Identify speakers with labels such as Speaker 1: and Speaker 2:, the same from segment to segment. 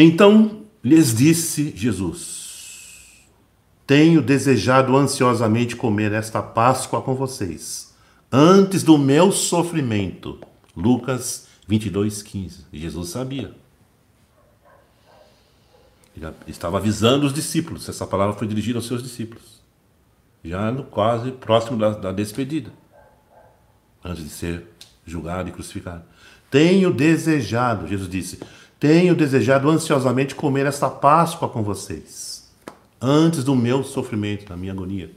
Speaker 1: Então lhes disse Jesus: Tenho desejado ansiosamente comer esta Páscoa com vocês, antes do meu sofrimento. Lucas 22, 15. Jesus sabia. Ele estava avisando os discípulos. Essa palavra foi dirigida aos seus discípulos. Já no quase próximo da, da despedida. Antes de ser julgado e crucificado. Tenho desejado, Jesus disse, tenho desejado ansiosamente comer esta Páscoa com vocês, antes do meu sofrimento, da minha agonia,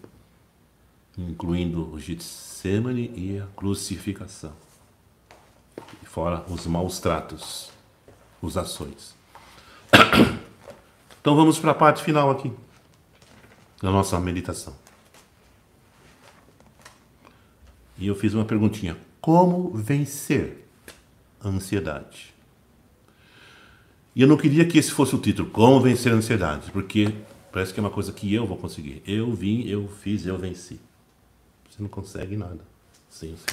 Speaker 1: incluindo o Getsemane e a crucificação, e fora os maus tratos, os ações. Então vamos para a parte final aqui da nossa meditação. E eu fiz uma perguntinha: como vencer a ansiedade? E eu não queria que esse fosse o título, Como Vencer a Ansiedade, porque parece que é uma coisa que eu vou conseguir. Eu vim, eu fiz, eu venci. Você não consegue nada sem você.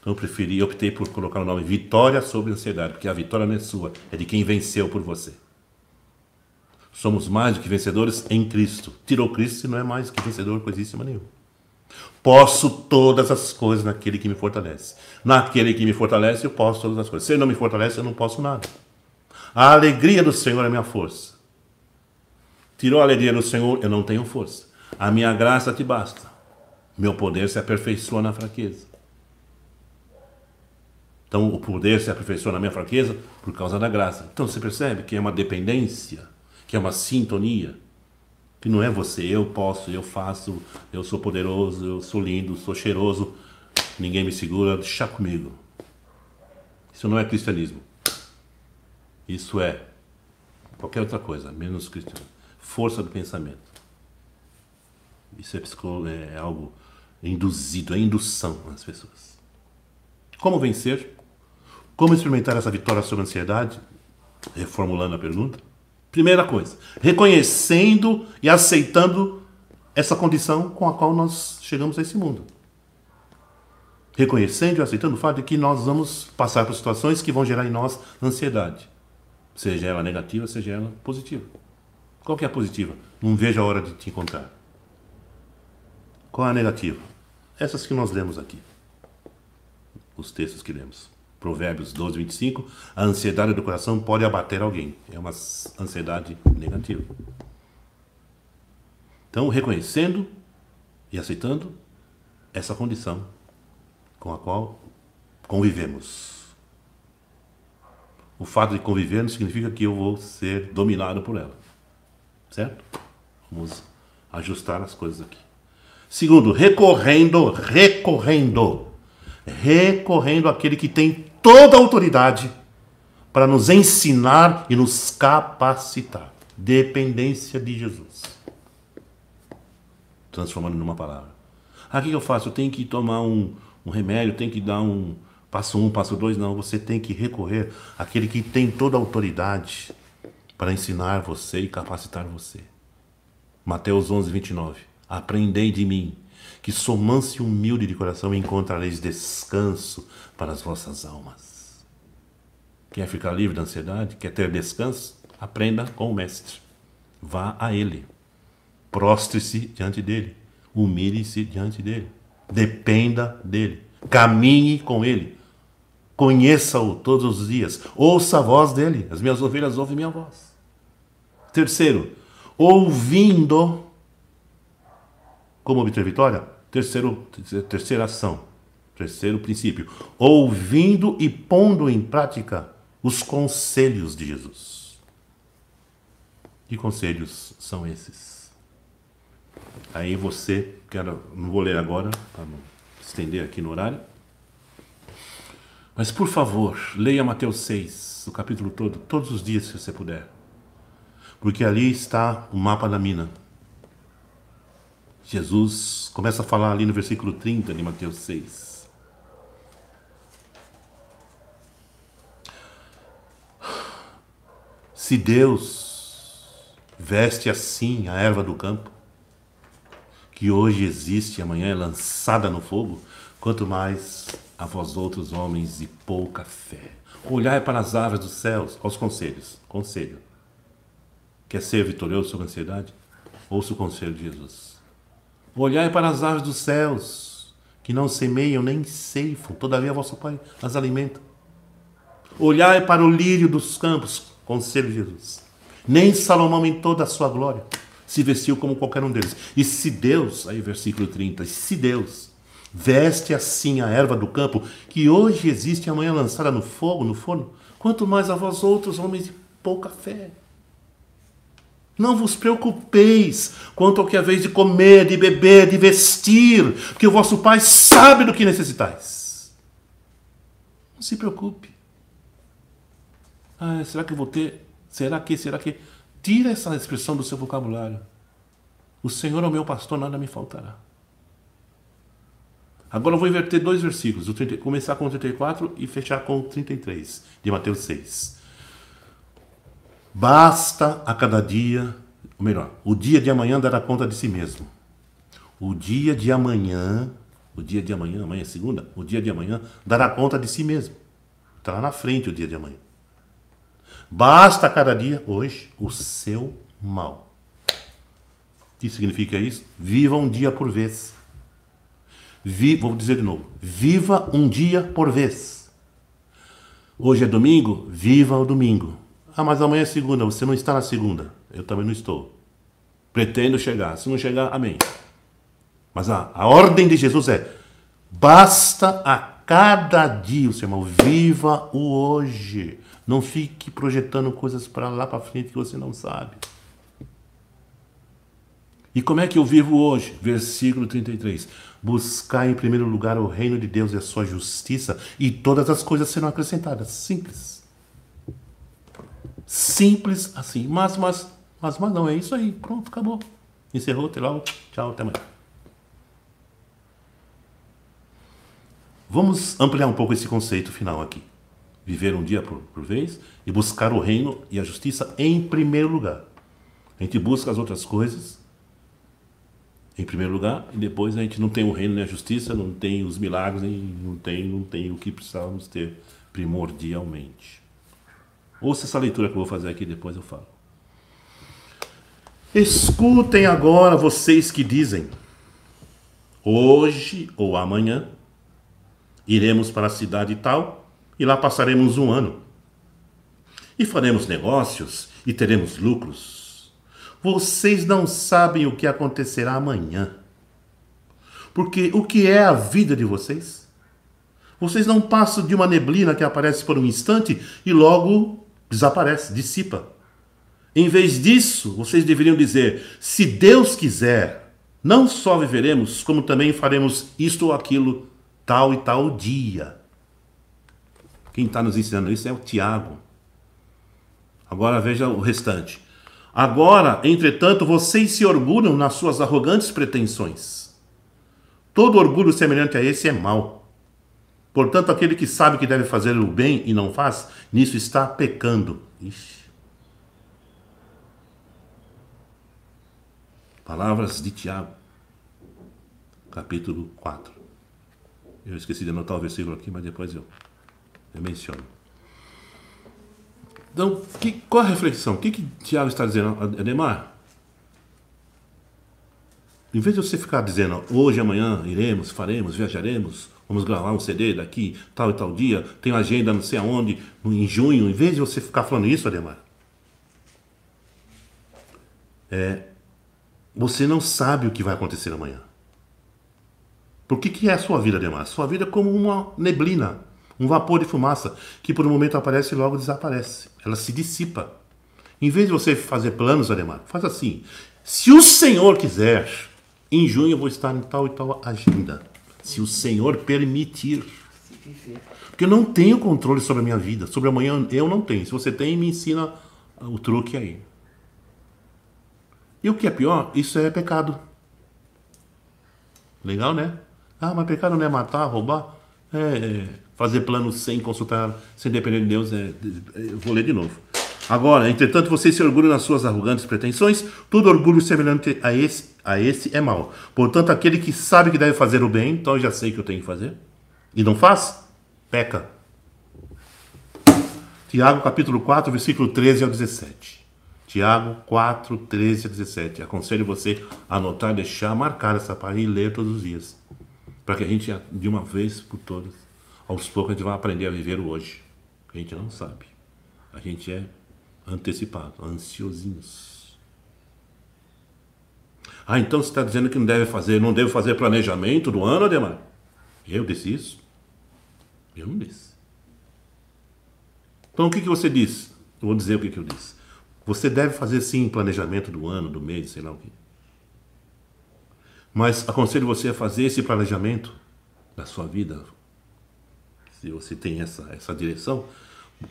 Speaker 1: Então eu preferi, eu optei por colocar o nome Vitória sobre Ansiedade, porque a vitória não é sua, é de quem venceu por você. Somos mais do que vencedores em Cristo. Tirou Cristo e não é mais que vencedor coisíssima nenhuma. Posso todas as coisas naquele que me fortalece. Naquele que me fortalece, eu posso todas as coisas. Se ele não me fortalece, eu não posso nada. A alegria do Senhor é minha força. Tirou a alegria do Senhor, eu não tenho força. A minha graça te basta. Meu poder se aperfeiçoa na fraqueza. Então, o poder se aperfeiçoa na minha fraqueza por causa da graça. Então, você percebe que é uma dependência, que é uma sintonia, que não é você, eu posso, eu faço, eu sou poderoso, eu sou lindo, sou cheiroso, ninguém me segura, deixa comigo. Isso não é cristianismo. Isso é qualquer outra coisa, menos cristiano. Força do pensamento. Isso é, psicó é algo induzido, é indução nas pessoas. Como vencer? Como experimentar essa vitória sobre a ansiedade? Reformulando a pergunta. Primeira coisa, reconhecendo e aceitando essa condição com a qual nós chegamos a esse mundo. Reconhecendo e aceitando o fato de que nós vamos passar por situações que vão gerar em nós ansiedade seja ela negativa, seja ela positiva. Qual que é a positiva? Não vejo a hora de te encontrar. Qual é a negativa? Essas que nós lemos aqui. Os textos que lemos. Provérbios 12, 25. A ansiedade do coração pode abater alguém. É uma ansiedade negativa. Então, reconhecendo e aceitando essa condição com a qual convivemos. O fato de conviver não significa que eu vou ser dominado por ela. Certo? Vamos ajustar as coisas aqui. Segundo, recorrendo, recorrendo, recorrendo àquele que tem toda a autoridade para nos ensinar e nos capacitar. Dependência de Jesus. Transformando numa palavra. Ah, o que eu faço? Eu tenho que tomar um, um remédio, tenho que dar um, passo um, passo dois, não. Você tem que recorrer àquele que tem toda a autoridade para ensinar você e capacitar você. Mateus 11, 29. Aprendei de mim, que sou manso e humilde de coração e encontrareis descanso para as vossas almas. Quer ficar livre da ansiedade? Quer ter descanso? Aprenda com o Mestre. Vá a Ele. Prostre-se diante dele. Humilhe-se diante dele. Dependa dele. Caminhe com ele. Conheça-o todos os dias. Ouça a voz dele. As minhas ovelhas ouvem minha voz. Terceiro, ouvindo. Como obter vitória? Terceiro, terceira ação. Terceiro princípio. Ouvindo e pondo em prática os conselhos de Jesus. Que conselhos são esses? Aí você, quero, não vou ler agora, para não estender aqui no horário. Mas por favor, leia Mateus 6, o capítulo todo, todos os dias se você puder. Porque ali está o mapa da mina. Jesus começa a falar ali no versículo 30 de Mateus 6. Se Deus veste assim a erva do campo, que hoje existe e amanhã é lançada no fogo, quanto mais a vós outros homens de pouca fé. Olhai para as aves dos céus, aos conselhos, conselho. Quer ser vitorioso sobre a ansiedade? Ouça o conselho de Jesus. Olhai para as aves dos céus, que não semeiam nem ceifam, todavia vosso Pai as alimenta. Olhai para o lírio dos campos, conselho de Jesus. Nem Salomão em toda a sua glória se vestiu como qualquer um deles. E se Deus, aí versículo 30, se Deus veste assim a erva do campo, que hoje existe e amanhã lançada no fogo, no forno, quanto mais a vós outros, homens de pouca fé. Não vos preocupeis quanto ao que é vez de comer, de beber, de vestir, porque o vosso Pai sabe do que necessitais. Não se preocupe. Ah, será que eu vou ter? Será que? Será que? Tira essa expressão do seu vocabulário. O Senhor é o meu pastor, nada me faltará. Agora eu vou inverter dois versículos, 30, começar com o 34 e fechar com o 33, de Mateus 6. Basta a cada dia, ou melhor, o dia de amanhã dará conta de si mesmo. O dia de amanhã, o dia de amanhã, amanhã é segunda, o dia de amanhã dará conta de si mesmo. Está lá na frente o dia de amanhã. Basta a cada dia, hoje, o seu mal. O que significa isso? Viva um dia por vez. Vi, vou dizer de novo. Viva um dia por vez. Hoje é domingo? Viva o domingo. Ah, mas amanhã é segunda. Você não está na segunda. Eu também não estou. Pretendo chegar. Se não chegar, amém. Mas a, a ordem de Jesus é: basta a cada dia, o Senhor, viva o hoje. Não fique projetando coisas para lá para frente que você não sabe. E como é que eu vivo hoje? Versículo 33. Buscar em primeiro lugar o reino de Deus e a sua justiça, e todas as coisas serão acrescentadas. Simples. Simples assim. Mas, mas, mas, mas não, é isso aí. Pronto, acabou. Encerrou, até logo. Tchau, até amanhã. Vamos ampliar um pouco esse conceito final aqui. Viver um dia por, por vez e buscar o reino e a justiça em primeiro lugar. A gente busca as outras coisas em primeiro lugar, e depois a gente não tem o reino nem a justiça, não tem os milagres, nem, não, tem, não tem o que precisamos ter primordialmente. Ouça essa leitura que eu vou fazer aqui, depois eu falo. Escutem agora vocês que dizem: hoje ou amanhã iremos para a cidade tal e lá passaremos um ano. E faremos negócios e teremos lucros vocês não sabem o que acontecerá amanhã. Porque o que é a vida de vocês? Vocês não passam de uma neblina que aparece por um instante e logo desaparece, dissipa. Em vez disso, vocês deveriam dizer: se Deus quiser, não só viveremos, como também faremos isto ou aquilo, tal e tal dia. Quem está nos ensinando isso é o Tiago. Agora veja o restante. Agora, entretanto, vocês se orgulham nas suas arrogantes pretensões. Todo orgulho semelhante a esse é mau. Portanto, aquele que sabe que deve fazer o bem e não faz, nisso está pecando. Ixi. Palavras de Tiago, capítulo 4. Eu esqueci de anotar o versículo aqui, mas depois eu, eu menciono. Então, que, qual a reflexão? O que, que Tiago está dizendo, Ademar? Em vez de você ficar dizendo hoje, amanhã, iremos, faremos, viajaremos, vamos gravar um CD daqui, tal e tal dia, tem agenda não sei aonde, em junho, em vez de você ficar falando isso, Ademar, é, você não sabe o que vai acontecer amanhã. Por que, que é a sua vida, Ademar? Sua vida é como uma neblina um vapor de fumaça que por um momento aparece e logo desaparece. Ela se dissipa. Em vez de você fazer planos, Ademar, faz assim. Se o Senhor quiser, em junho eu vou estar em tal e tal agenda. Se o Senhor permitir. Porque eu não tenho controle sobre a minha vida. Sobre amanhã eu não tenho. Se você tem, me ensina o truque aí. E o que é pior, isso é pecado. Legal, né? Ah, mas pecado não é matar, roubar? É, é fazer planos sem consultar, sem depender de Deus. É, eu vou ler de novo. Agora, entretanto, vocês se orgulham nas suas arrogantes pretensões, todo orgulho semelhante a esse, a esse é mau. Portanto, aquele que sabe que deve fazer o bem, então eu já sei que eu tenho que fazer, e não faz, peca. Tiago capítulo 4, versículo 13 ao 17. Tiago 4, 13 a 17. Aconselho você a anotar, deixar, marcar essa página e ler todos os dias. Para que a gente, de uma vez por todas, aos poucos, a gente vai aprender a viver hoje. A gente não sabe. A gente é antecipado, ansiosinhos. Ah, então você está dizendo que não deve fazer, não deve fazer planejamento do ano, Ademar? Eu disse isso? Eu não disse. Então o que, que você disse? Eu vou dizer o que, que eu disse. Você deve fazer sim planejamento do ano, do mês, sei lá o quê. Mas aconselho você a fazer esse planejamento da sua vida, se você tem essa, essa direção,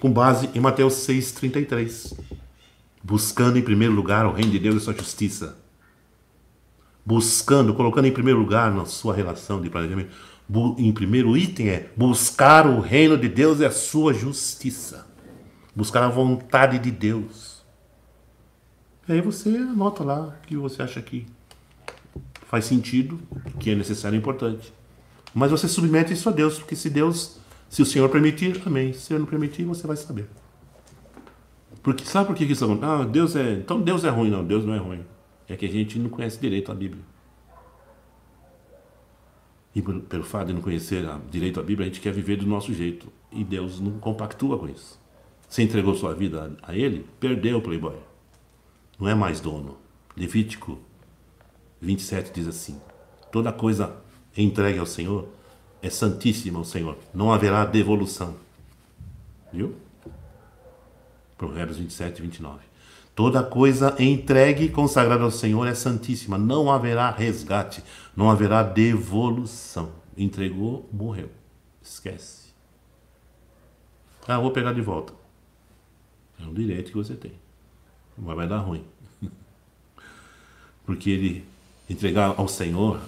Speaker 1: com base em Mateus 6,33. Buscando em primeiro lugar o reino de Deus e sua justiça. Buscando, colocando em primeiro lugar na sua relação de planejamento, em primeiro item é buscar o reino de Deus e a sua justiça. Buscar a vontade de Deus. E aí você anota lá o que você acha que faz sentido, que é necessário e importante. Mas você submete isso a Deus, porque se Deus, se o Senhor permitir, amém. Se Ele não permitir, você vai saber. Porque sabe por que isso acontece? Ah, Deus é. Então Deus é ruim, não. Deus não é ruim. É que a gente não conhece direito a Bíblia. E pelo fato de não conhecer direito a Bíblia, a gente quer viver do nosso jeito. E Deus não compactua com isso. Você entregou sua vida a Ele, perdeu o Playboy. Não é mais dono. Levítico 27 diz assim: toda coisa entregue ao Senhor é santíssima ao Senhor. Não haverá devolução. Viu? Provérbios 27, 29. Toda coisa entregue e consagrada ao Senhor é santíssima. Não haverá resgate. Não haverá devolução. Entregou, morreu. Esquece. Ah, vou pegar de volta. É um direito que você tem. Mas vai dar ruim. Porque ele entregar ao Senhor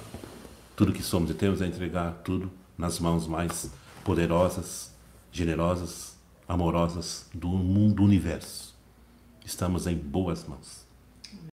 Speaker 1: tudo que somos e temos é entregar tudo nas mãos mais poderosas, generosas, amorosas do mundo, do universo. Estamos em boas mãos.